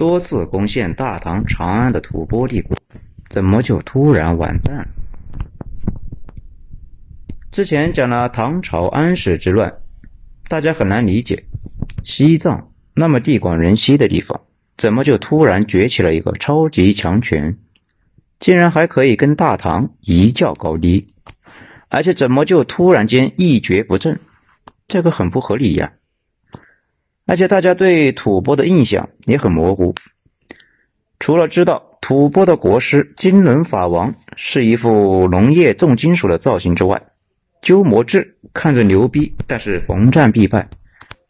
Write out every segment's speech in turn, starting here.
多次攻陷大唐长安的吐蕃帝国，怎么就突然完蛋？之前讲了唐朝安史之乱，大家很难理解，西藏那么地广人稀的地方，怎么就突然崛起了一个超级强权？竟然还可以跟大唐一较高低，而且怎么就突然间一蹶不振？这个很不合理呀！而且大家对吐蕃的印象也很模糊，除了知道吐蕃的国师金轮法王是一副农业重金属的造型之外，鸠摩智看着牛逼，但是逢战必败。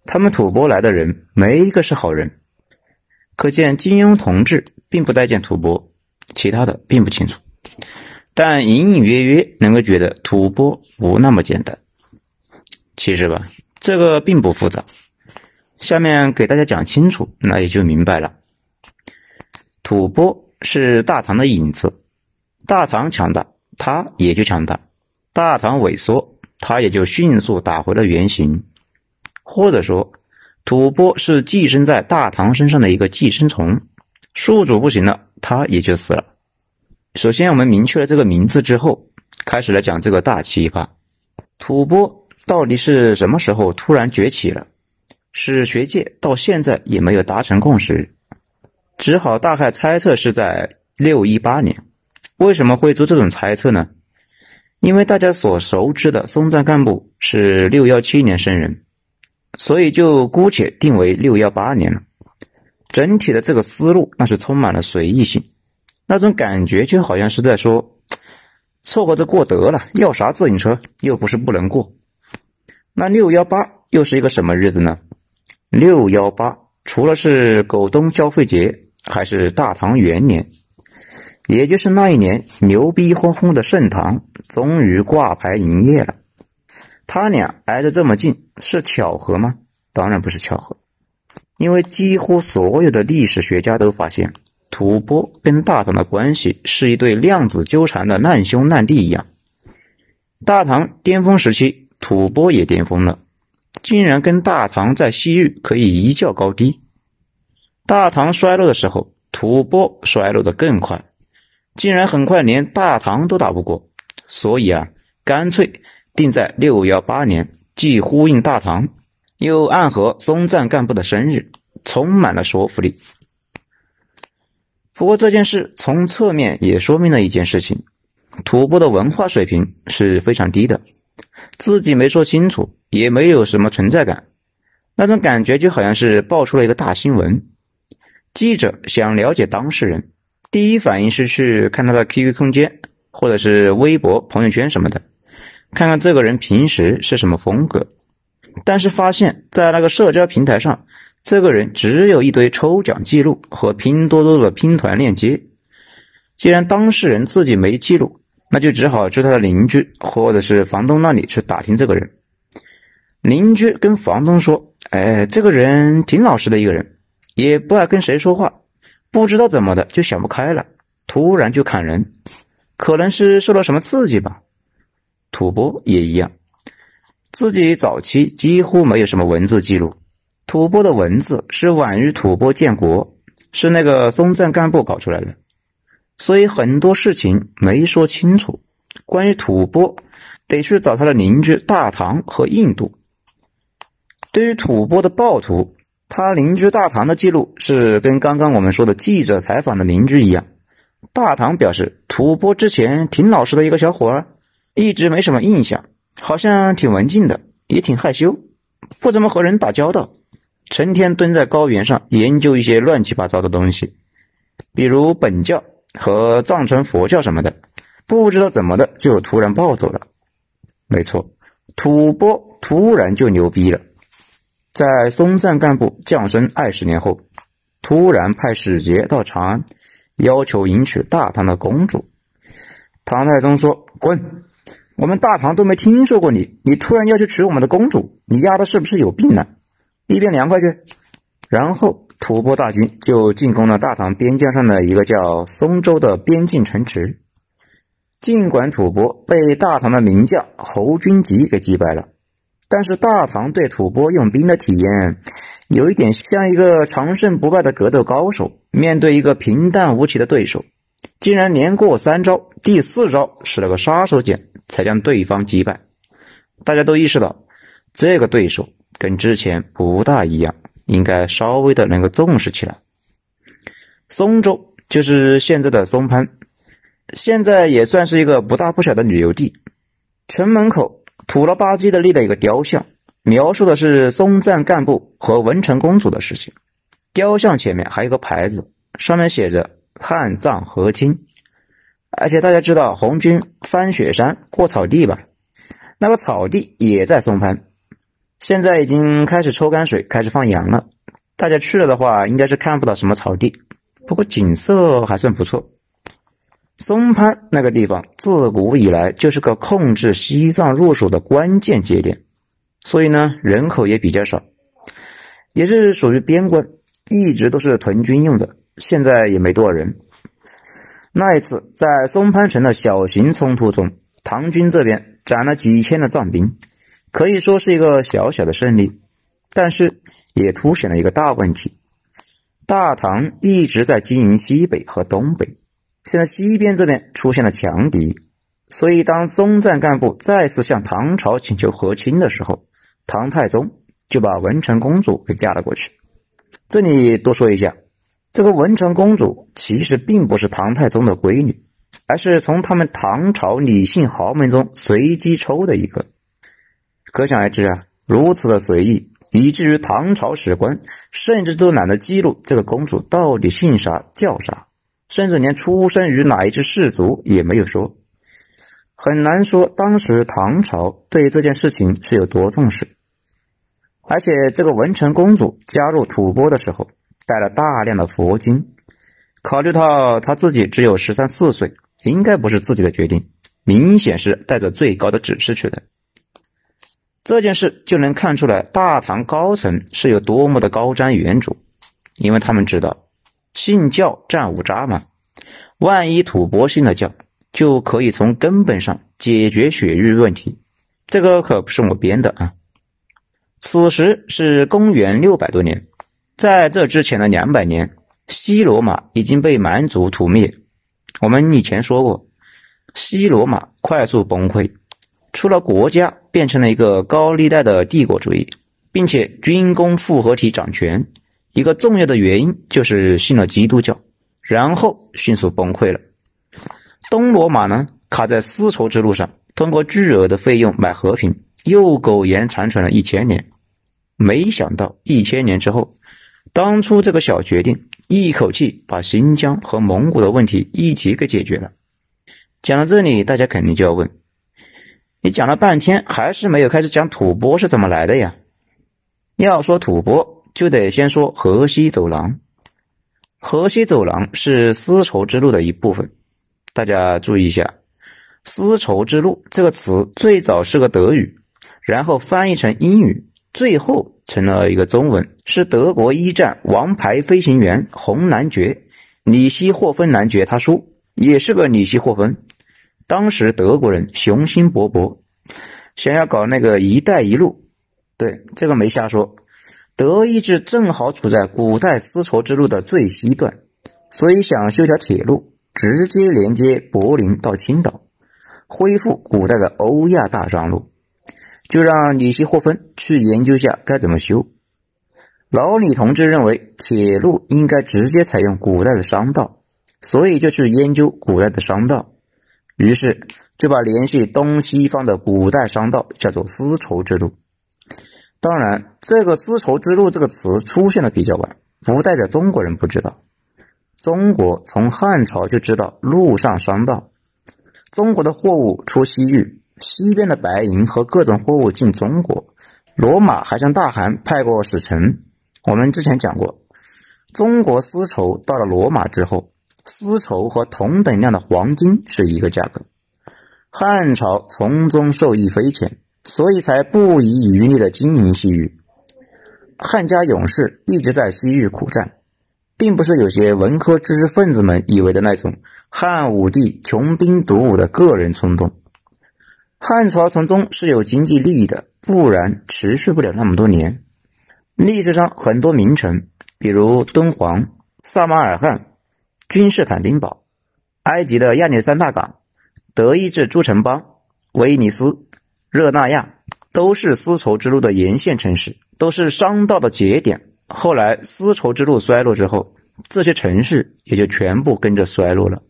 他们吐蕃来的人没一个是好人，可见金庸同志并不待见吐蕃。其他的并不清楚，但隐隐约约能够觉得吐蕃不那么简单。其实吧，这个并不复杂。下面给大家讲清楚，那也就明白了。吐蕃是大唐的影子，大唐强大，它也就强大。大唐萎缩，它也就迅速打回了原形，或者说，吐蕃是寄生在大唐身上的一个寄生虫，宿主不行了，它也就死了。首先，我们明确了这个名字之后，开始来讲这个大奇葩：吐蕃到底是什么时候突然崛起了？史学界到现在也没有达成共识，只好大概猜测是在六一八年。为什么会做这种猜测呢？因为大家所熟知的松赞干布是六幺七年生人，所以就姑且定为六幺八年了。整体的这个思路那是充满了随意性，那种感觉就好像是在说凑合着过得了，要啥自行车又不是不能过。那六幺八又是一个什么日子呢？六幺八除了是狗东交费节，还是大唐元年。也就是那一年，牛逼哄哄的盛唐终于挂牌营业了。他俩挨得这么近，是巧合吗？当然不是巧合，因为几乎所有的历史学家都发现，吐蕃跟大唐的关系是一对量子纠缠的难兄难弟一样。大唐巅峰时期，吐蕃也巅峰了，竟然跟大唐在西域可以一较高低。大唐衰落的时候，吐蕃衰落的更快。竟然很快连大唐都打不过，所以啊，干脆定在六幺八年，既呼应大唐，又暗合松赞干部的生日，充满了说服力。不过这件事从侧面也说明了一件事情：吐蕃的文化水平是非常低的，自己没说清楚，也没有什么存在感，那种感觉就好像是爆出了一个大新闻，记者想了解当事人。第一反应是去看他的 QQ 空间，或者是微博、朋友圈什么的，看看这个人平时是什么风格。但是发现，在那个社交平台上，这个人只有一堆抽奖记录和拼多多的拼团链接。既然当事人自己没记录，那就只好去他的邻居或者是房东那里去打听这个人。邻居跟房东说：“哎，这个人挺老实的一个人，也不爱跟谁说话。”不知道怎么的就想不开了，突然就砍人，可能是受了什么刺激吧。吐蕃也一样，自己早期几乎没有什么文字记录，吐蕃的文字是晚于吐蕃建国，是那个松赞干布搞出来的，所以很多事情没说清楚。关于吐蕃，得去找他的邻居大唐和印度。对于吐蕃的暴徒。他邻居大唐的记录是跟刚刚我们说的记者采访的邻居一样。大唐表示，吐蕃之前挺老实的一个小伙儿，一直没什么印象，好像挺文静的，也挺害羞，不怎么和人打交道，成天蹲在高原上研究一些乱七八糟的东西，比如本教和藏传佛教什么的。不知道怎么的，就突然暴走了。没错，吐蕃突然就牛逼了。在松赞干部降生二十年后，突然派使节到长安，要求迎娶大唐的公主。唐太宗说：“滚！我们大唐都没听说过你，你突然要求娶我们的公主，你丫的是不是有病呢？一边凉快去！”然后吐蕃大军就进攻了大唐边疆上的一个叫松州的边境城池。尽管吐蕃被大唐的名将侯君集给击败了。但是大唐对吐蕃用兵的体验有一点像一个长胜不败的格斗高手，面对一个平淡无奇的对手，竟然连过三招，第四招使了个杀手锏，才将对方击败。大家都意识到，这个对手跟之前不大一样，应该稍微的能够重视起来。松州就是现在的松潘，现在也算是一个不大不小的旅游地。城门口土了吧唧的立了一个雕像，描述的是松赞干部和文成公主的事情。雕像前面还有个牌子，上面写着“汉藏和亲”。而且大家知道红军翻雪山过草地吧？那个草地也在松潘，现在已经开始抽干水，开始放羊了。大家去了的话，应该是看不到什么草地。不过景色还算不错。松潘那个地方自古以来就是个控制西藏入手的关键节点，所以呢人口也比较少，也是属于边关，一直都是屯军用的。现在也没多少人。那一次在松潘城的小型冲突中，唐军这边斩了几千的藏兵，可以说是一个小小的胜利，但是也凸显了一个大问题。大唐一直在经营西北和东北，现在西边这边出现了强敌，所以当松赞干部再次向唐朝请求和亲的时候，唐太宗就把文成公主给嫁了过去。这里多说一下，这个文成公主其实并不是唐太宗的闺女，而是从他们唐朝李姓豪门中随机抽的一个。可想而知啊，如此的随意。以至于唐朝史官甚至都懒得记录这个公主到底姓啥叫啥，甚至连出生于哪一支氏族也没有说，很难说当时唐朝对这件事情是有多重视。而且这个文成公主加入吐蕃的时候带了大量的佛经，考虑到她自己只有十三四岁，应该不是自己的决定，明显是带着最高的指示去的。这件事就能看出来，大唐高层是有多么的高瞻远瞩，因为他们知道信教战五渣嘛，万一吐蕃信了教，就可以从根本上解决血域问题。这个可不是我编的啊。此时是公元六百多年，在这之前的两百年，西罗马已经被蛮族屠灭。我们以前说过，西罗马快速崩溃。除了国家变成了一个高利贷的帝国主义，并且军工复合体掌权，一个重要的原因就是信了基督教，然后迅速崩溃了。东罗马呢，卡在丝绸之路上，通过巨额的费用买和平，又苟延残喘了一千年。没想到一千年之后，当初这个小决定，一口气把新疆和蒙古的问题一起给解决了。讲到这里，大家肯定就要问。你讲了半天，还是没有开始讲吐蕃是怎么来的呀？要说吐蕃，就得先说河西走廊。河西走廊是丝绸之路的一部分。大家注意一下，“丝绸之路”这个词最早是个德语，然后翻译成英语，最后成了一个中文，是德国一战王牌飞行员红男爵里希霍芬男爵他叔，也是个里希霍芬。当时德国人雄心勃勃，想要搞那个“一带一路”，对这个没瞎说。德意志正好处在古代丝绸之路的最西端，所以想修条铁路，直接连接柏林到青岛，恢复古代的欧亚大商路。就让李希霍芬去研究下该怎么修。老李同志认为铁路应该直接采用古代的商道，所以就去研究古代的商道。于是就把联系东西方的古代商道叫做丝绸之路。当然，这个丝绸之路这个词出现的比较晚，不代表中国人不知道。中国从汉朝就知道陆上商道，中国的货物出西域，西边的白银和各种货物进中国，罗马还向大汗派过使臣。我们之前讲过，中国丝绸到了罗马之后。丝绸和同等量的黄金是一个价格，汉朝从中受益匪浅，所以才不遗余力的经营西域。汉家勇士一直在西域苦战，并不是有些文科知识分子们以为的那种汉武帝穷兵黩武的个人冲动。汉朝从中是有经济利益的，不然持续不了那么多年。历史上很多名城，比如敦煌、萨马尔罕、君士坦丁堡、埃及的亚历山大港、德意志诸城邦、威尼斯、热那亚，都是丝绸之路的沿线城市，都是商道的节点。后来丝绸之路衰落之后，这些城市也就全部跟着衰落了。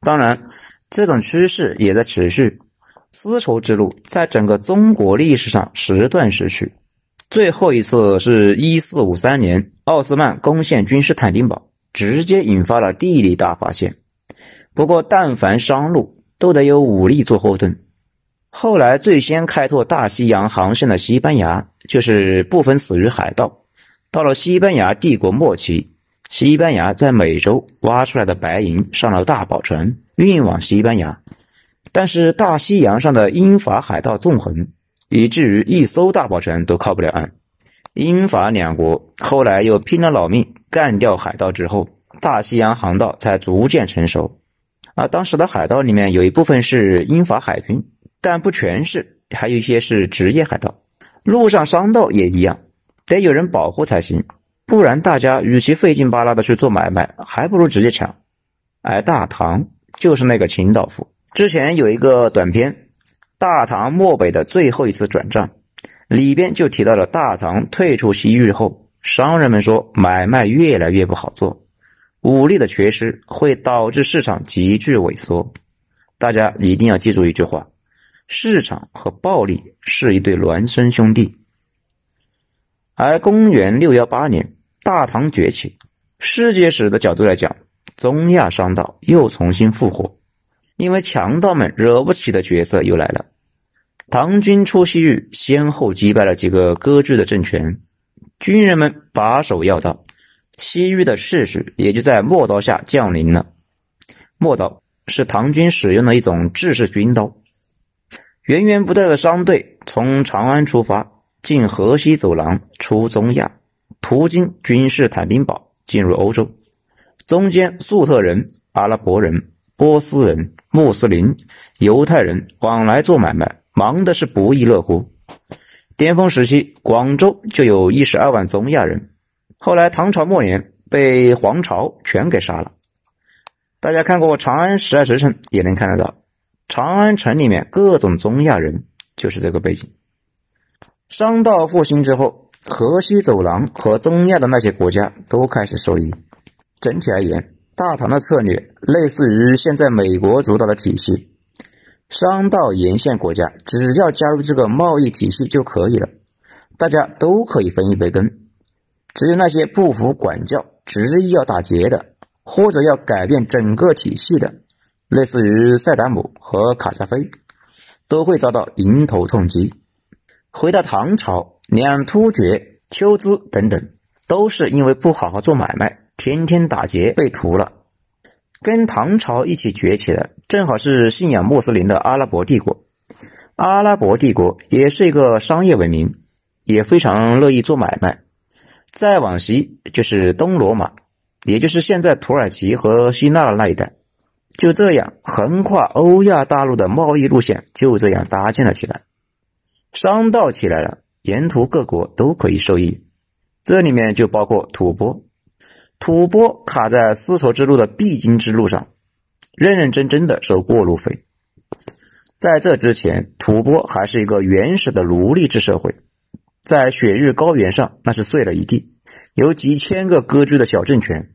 当然，这种趋势也在持续。丝绸之路在整个中国历史上时断时续，最后一次是一四五三年，奥斯曼攻陷君士坦丁堡，直接引发了地理大发现。不过，但凡商路都得有武力做后盾。后来最先开拓大西洋航线的西班牙，就是部分死于海盗。到了西班牙帝国末期，西班牙在美洲挖出来的白银上了大宝船，运往西班牙。但是大西洋上的英法海盗纵横，以至于一艘大宝船都靠不了岸。英法两国后来又拼了老命干掉海盗之后，大西洋航道才逐渐成熟。而当时的海盗里面有一部分是英法海军，但不全是，还有一些是职业海盗。陆上商道也一样，得有人保护才行，不然大家与其费劲巴拉的去做买卖，还不如直接抢。而大唐就是那个清道夫。之前有一个短片《大唐漠北的最后一次转账》，里边就提到了大唐退出西域后，商人们说买卖越来越不好做，武力的缺失会导致市场急剧萎缩。大家一定要记住一句话：市场和暴力是一对孪生兄弟。而公元六幺八年，大唐崛起，世界史的角度来讲，中亚商道又重新复活。因为强盗们惹不起的角色又来了，唐军出西域，先后击败了几个割据的政权，军人们把守要道，西域的秩序也就在陌刀下降临了。陌刀是唐军使用的一种制式军刀。源源不断的商队从长安出发，进河西走廊，出中亚，途经君士坦丁堡，进入欧洲，中间粟特人、阿拉伯人。波斯人、穆斯林、犹太人往来做买卖，忙的是不亦乐乎。巅峰时期，广州就有一十二万中亚人。后来唐朝末年，被黄巢全给杀了。大家看过《长安十二时辰》，也能看得到，长安城里面各种中亚人就是这个背景。商道复兴之后，河西走廊和中亚的那些国家都开始受益。整体而言。大唐的策略类似于现在美国主导的体系，商道沿线国家只要加入这个贸易体系就可以了，大家都可以分一杯羹。只有那些不服管教、执意要打劫的，或者要改变整个体系的，类似于塞达姆和卡扎菲，都会遭到迎头痛击。回到唐朝，两突厥、丘兹等等，都是因为不好好做买卖。天天打劫被屠了，跟唐朝一起崛起的，正好是信仰穆斯林的阿拉伯帝国。阿拉伯帝国也是一个商业文明，也非常乐意做买卖。再往西就是东罗马，也就是现在土耳其和希腊的那一带。就这样，横跨欧亚大陆的贸易路线就这样搭建了起来。商道起来了，沿途各国都可以受益。这里面就包括吐蕃。吐蕃卡在丝绸之路的必经之路上，认认真真的收过路费。在这之前，吐蕃还是一个原始的奴隶制社会，在雪域高原上那是碎了一地，有几千个割据的小政权。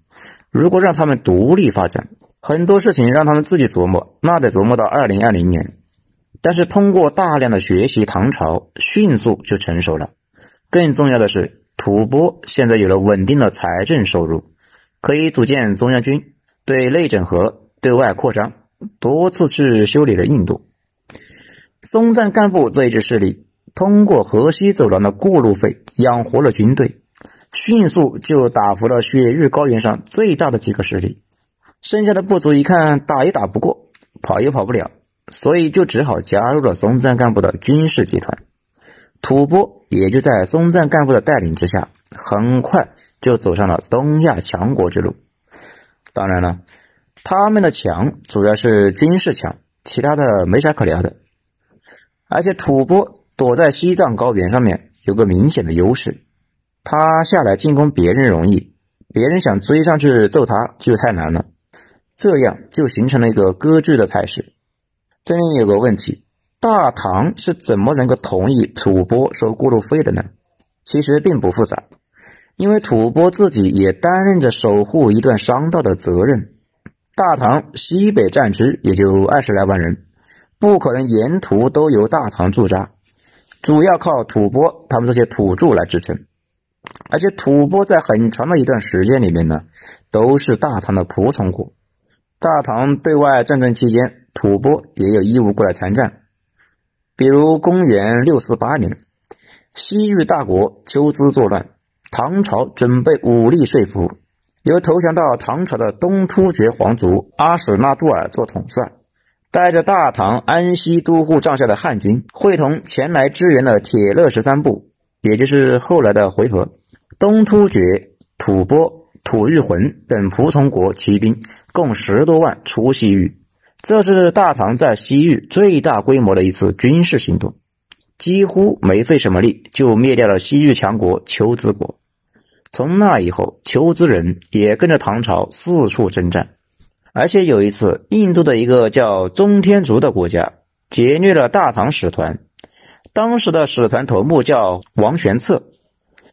如果让他们独立发展，很多事情让他们自己琢磨，那得琢磨到二零二零年。但是通过大量的学习，唐朝迅速就成熟了。更重要的是，吐蕃现在有了稳定的财政收入。可以组建中央军，对内整合，对外扩张，多次去修理了印度。松赞干布这一支势力，通过河西走廊的过路费养活了军队，迅速就打服了雪域高原上最大的几个势力。剩下的部族一看打也打不过，跑也跑不了，所以就只好加入了松赞干部的军事集团。吐蕃也就在松赞干部的带领之下，很快。就走上了东亚强国之路。当然了，他们的强主要是军事强，其他的没啥可聊的。而且吐蕃躲在西藏高原上面，有个明显的优势，他下来进攻别人容易，别人想追上去揍他就太难了，这样就形成了一个割据的态势。这里有个问题，大唐是怎么能够同意吐蕃收过路费的呢？其实并不复杂，因为吐蕃自己也担任着守护一段商道的责任。大唐西北战区也就二十来万人，不可能沿途都由大唐驻扎，主要靠吐蕃他们这些土著来支撑。而且吐蕃在很长的一段时间里面呢，都是大唐的仆从国。大唐对外战争期间，吐蕃也有义务过来参战。比如公元六四八年，西域大国龟兹作乱，唐朝准备武力说服。由投降到唐朝的东突厥皇族阿史那杜尔做统帅，带着大唐安西都护帐下的汉军，会同前来支援的铁勒十三部，也就是后来的回纥、东突厥、吐蕃、吐谷浑等仆从国骑兵共十多万出西域。这是大唐在西域最大规模的一次军事行动，几乎没费什么力就灭掉了西域强国龟兹国。从那以后，求兹人也跟着唐朝四处征战，而且有一次，印度的一个叫中天竺的国家劫掠了大唐使团，当时的使团头目叫王玄策，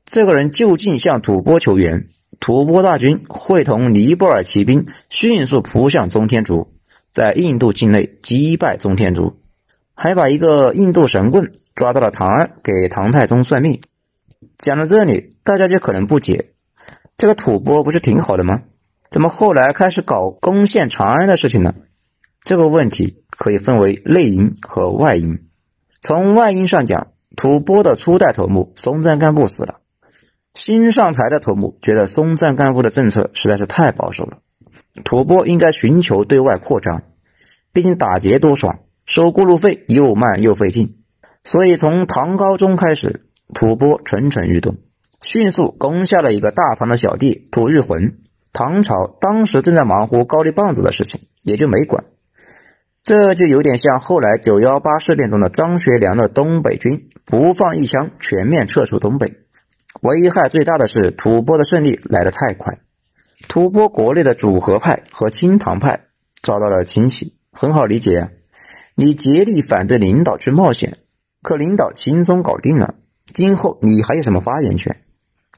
这个人就近向吐蕃求援，吐蕃大军会同尼泊尔骑兵迅速扑向中天竺，在印度境内击败中天竺，还把一个印度神棍抓到了唐安，给唐太宗算命。讲到这里，大家就可能不解：这个吐蕃不是挺好的吗？怎么后来开始搞攻陷长安的事情呢？这个问题可以分为内因和外因。从外因上讲，吐蕃的初代头目松赞干布死了，新上台的头目觉得松赞干布的政策实在是太保守了，吐蕃应该寻求对外扩张，毕竟打劫多爽，收过路费又慢又费劲，所以从唐高宗开始。吐蕃蠢蠢欲动，迅速攻下了一个大唐的小弟吐谷浑。唐朝当时正在忙活高丽棒子的事情，也就没管。这就有点像后来九幺八事变中的张学良的东北军不放一枪，全面撤出东北。危害最大的是吐蕃的胜利来得太快，吐蕃国内的主和派和亲唐派遭到了清洗。很好理解啊，你竭力反对领导去冒险，可领导轻松搞定了。今后你还有什么发言权？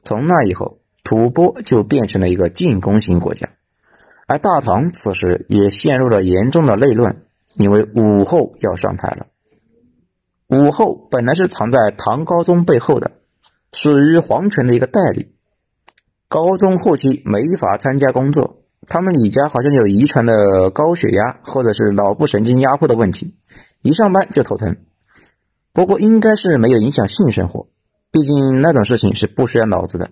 从那以后，吐蕃就变成了一个进攻型国家，而大唐此时也陷入了严重的内乱，因为武后要上台了。武后本来是藏在唐高宗背后的，属于皇权的一个代理。高宗后期没法参加工作，他们李家好像有遗传的高血压或者是脑部神经压迫的问题，一上班就头疼。不过应该是没有影响性生活，毕竟那种事情是不需要脑子的。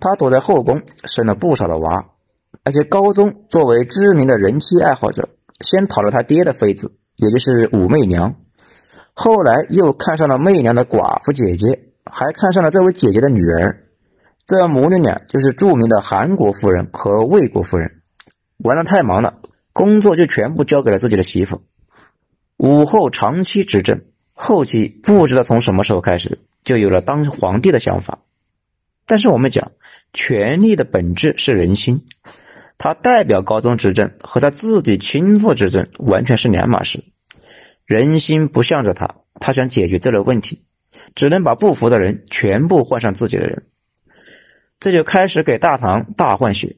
他躲在后宫生了不少的娃，而且高宗作为知名的人妻爱好者，先讨了他爹的妃子，也就是武媚娘，后来又看上了媚娘的寡妇姐姐，还看上了这位姐姐的女儿。这母女俩就是著名的韩国夫人和魏国夫人。玩的太忙了，工作就全部交给了自己的媳妇。武后长期执政。后期不知道从什么时候开始，就有了当皇帝的想法。但是我们讲，权力的本质是人心，他代表高宗执政和他自己亲自执政完全是两码事。人心不向着他，他想解决这类问题，只能把不服的人全部换上自己的人。这就开始给大唐大换血，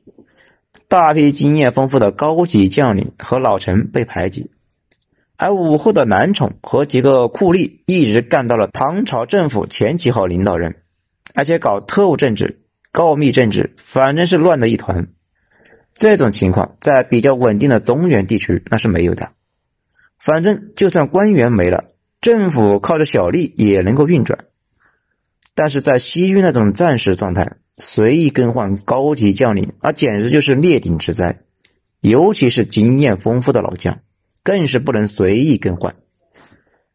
大批经验丰富的高级将领和老臣被排挤。而武后的男宠和几个酷吏一直干到了唐朝政府前几号领导人，而且搞特务政治、告密政治，反正是乱的一团。这种情况在比较稳定的中原地区那是没有的。反正就算官员没了，政府靠着小吏也能够运转。但是在西域那种战时状态，随意更换高级将领，那简直就是灭顶之灾，尤其是经验丰富的老将。更是不能随意更换，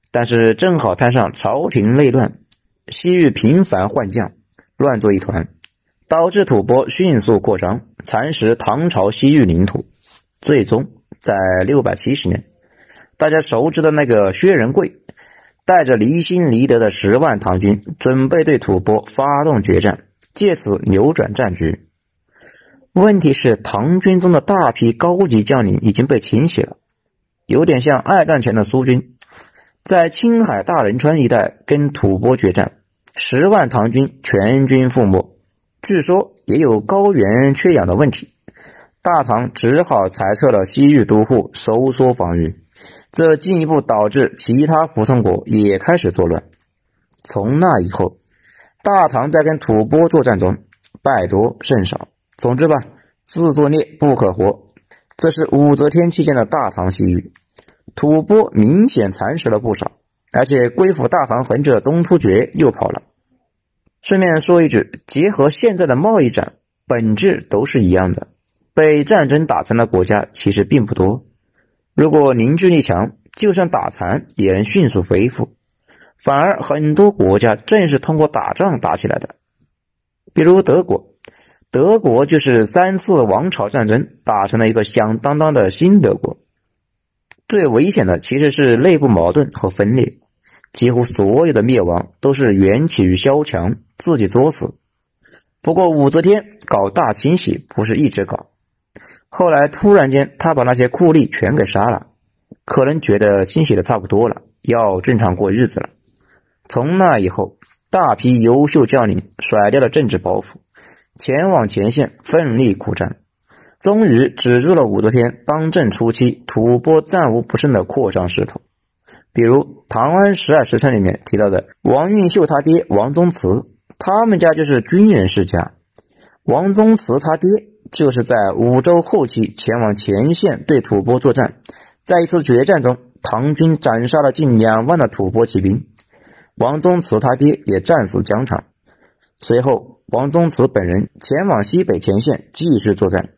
但是正好摊上朝廷内乱，西域频繁换将，乱作一团，导致吐蕃迅速扩张，蚕食唐朝西域领土。最终在六百七十年，大家熟知的那个薛仁贵，带着离心离德的十万唐军，准备对吐蕃发动决战，借此扭转战局。问题是，唐军中的大批高级将领已经被清洗了，有点像二战前的苏军，在青海大仁川一带跟吐蕃决战，十万唐军全军覆没。据说也有高原缺氧的问题，大唐只好裁撤了西域都护，收缩防御。这进一步导致其他服从国也开始作乱。从那以后，大唐在跟吐蕃作战中败多胜少。总之吧，自作孽不可活。这是武则天期间的大唐西域，吐蕃明显蚕食了不少，而且归附大唐很久的东突厥又跑了。顺便说一句，结合现在的贸易战，本质都是一样的。被战争打残的国家其实并不多。如果凝聚力强，就算打残也能迅速恢复。反而很多国家正是通过打仗打起来的，比如德国，德国就是三次王朝战争打成了一个响当当的新德国。最危险的其实是内部矛盾和分裂，几乎所有的灭亡都是缘起于萧强自己作死。不过武则天搞大清洗不是一直搞。后来突然间，他把那些酷吏全给杀了，可能觉得清洗的差不多了，要正常过日子了。从那以后，大批优秀将领甩掉了政治包袱，前往前线奋力苦战，终于止住了武则天当政初期吐蕃战无不胜的扩张势头。比如《唐安十二时辰》里面提到的王运秀他爹王宗慈，他们家就是军人世家。王宗慈他爹。就是在武周后期前往前线对吐蕃作战，在一次决战中，唐军斩杀了近两万的吐蕃骑兵，王宗慈他爹也战死疆场。随后，王宗慈本人前往西北前线继续作战。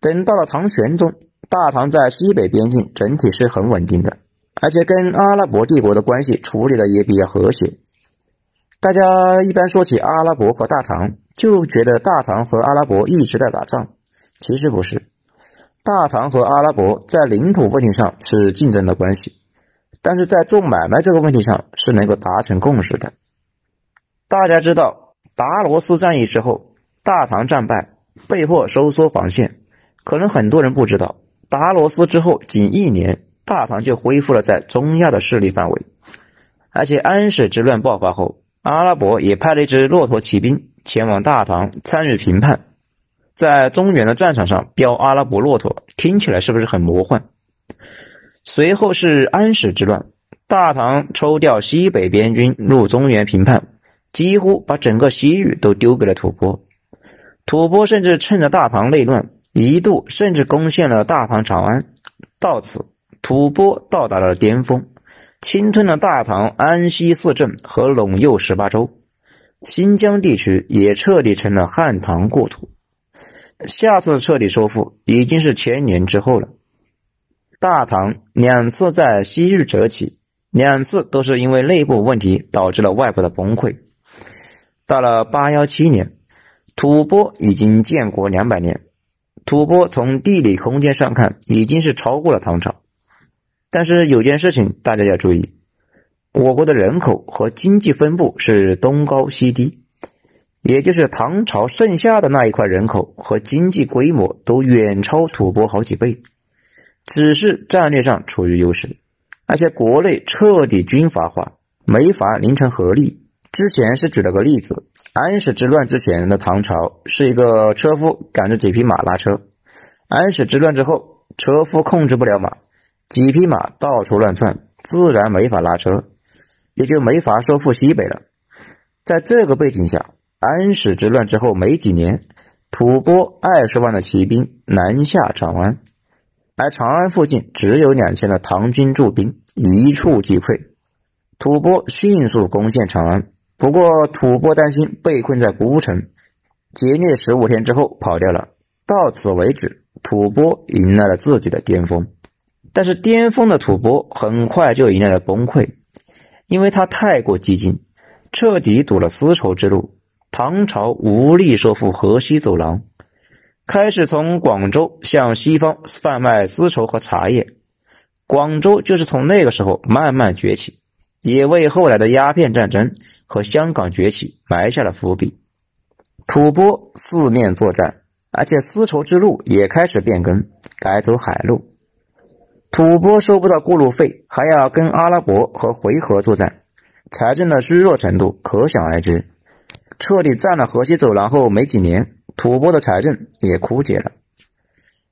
等到了唐玄宗，大唐在西北边境整体是很稳定的，而且跟阿拉伯帝国的关系处理的也比较和谐。大家一般说起阿拉伯和大唐。就觉得大唐和阿拉伯一直在打仗，其实不是。大唐和阿拉伯在领土问题上是竞争的关系，但是在做买卖这个问题上是能够达成共识的。大家知道达罗斯战役之后，大唐战败，被迫收缩防线。可能很多人不知道，达罗斯之后仅一年，大唐就恢复了在中亚的势力范围，而且安史之乱爆发后，阿拉伯也派了一支骆驼骑兵。前往大唐参与评判，在中原的战场上飙阿拉伯骆驼，听起来是不是很魔幻？随后是安史之乱，大唐抽调西北边军入中原平叛，几乎把整个西域都丢给了吐蕃。吐蕃甚至趁着大唐内乱，一度甚至攻陷了大唐长安。到此，吐蕃到达了巅峰，侵吞了大唐安西四镇和陇右十八州。新疆地区也彻底成了汉唐故土，下次彻底收复已经是千年之后了。大唐两次在西域崛起，两次都是因为内部问题导致了外部的崩溃。到了八幺七年，吐蕃已经建国两百年，吐蕃从地理空间上看已经是超过了唐朝，但是有件事情大家要注意。我国的人口和经济分布是东高西低，也就是唐朝剩下的那一块人口和经济规模都远超吐蕃好几倍，只是战略上处于优势，而且国内彻底军阀化，没法形成合力。之前是举了个例子，安史之乱之前的唐朝是一个车夫赶着几匹马拉车，安史之乱之后，车夫控制不了马，几匹马到处乱窜，自然没法拉车。也就没法收复西北了。在这个背景下，安史之乱之后没几年，吐蕃二十万的骑兵南下长安，而长安附近只有两千的唐军驻兵，一触即溃。吐蕃迅速攻陷长安，不过吐蕃担心被困在孤城，劫掠十五天之后跑掉了。到此为止，吐蕃迎来了自己的巅峰。但是巅峰的吐蕃很快就迎来了崩溃。因为他太过激进，彻底堵了丝绸之路，唐朝无力收复河西走廊，开始从广州向西方贩卖丝绸和茶叶。广州就是从那个时候慢慢崛起，也为后来的鸦片战争和香港崛起埋下了伏笔。吐蕃四面作战，而且丝绸之路也开始变更，改走海路。吐蕃收不到过路费，还要跟阿拉伯和回纥作战，财政的虚弱程度可想而知。彻底占了河西走廊后没几年，吐蕃的财政也枯竭了，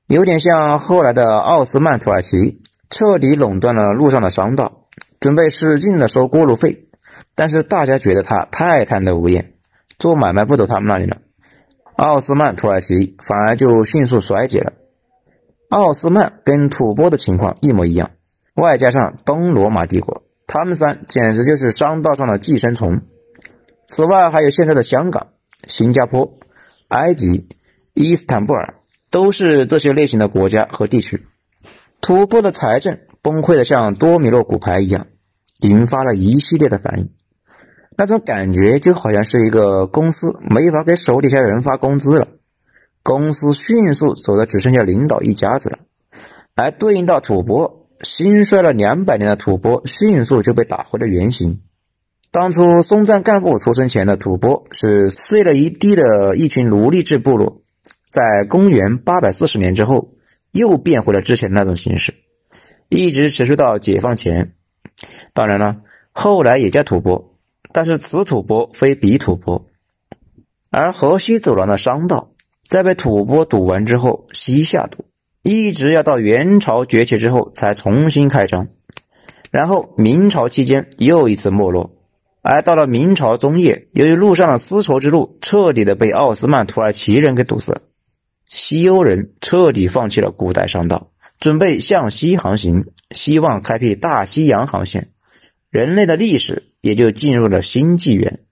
有点像后来的奥斯曼土耳其，彻底垄断了路上的商道，准备使劲的收过路费，但是大家觉得他太贪得无厌，做买卖不走他们那里了，奥斯曼土耳其反而就迅速衰竭了。奥斯曼跟吐蕃的情况一模一样，外加上东罗马帝国，他们三简直就是商道上的寄生虫。此外，还有现在的香港、新加坡、埃及、伊斯坦布尔，都是这些类型的国家和地区。吐蕃的财政崩溃的像多米诺骨牌一样，引发了一系列的反应。那种感觉就好像是一个公司没法给手底下人发工资了。公司迅速走的只剩下领导一家子了，而对应到吐蕃，兴衰了两百年的吐蕃迅速就被打回了原形。当初松赞干布出生前的吐蕃是碎了一地的一群奴隶制部落，在公元八百四十年之后，又变回了之前那种形式，一直持续到解放前。当然了，后来也叫吐蕃，但是此吐蕃非彼吐蕃，而河西走廊的商道。在被吐蕃堵完之后，西夏堵，一直要到元朝崛起之后才重新开张，然后明朝期间又一次没落，而到了明朝中叶，由于路上的丝绸之路彻底的被奥斯曼土耳其人给堵死了，西欧人彻底放弃了古代商道，准备向西航行，希望开辟大西洋航线，人类的历史也就进入了新纪元。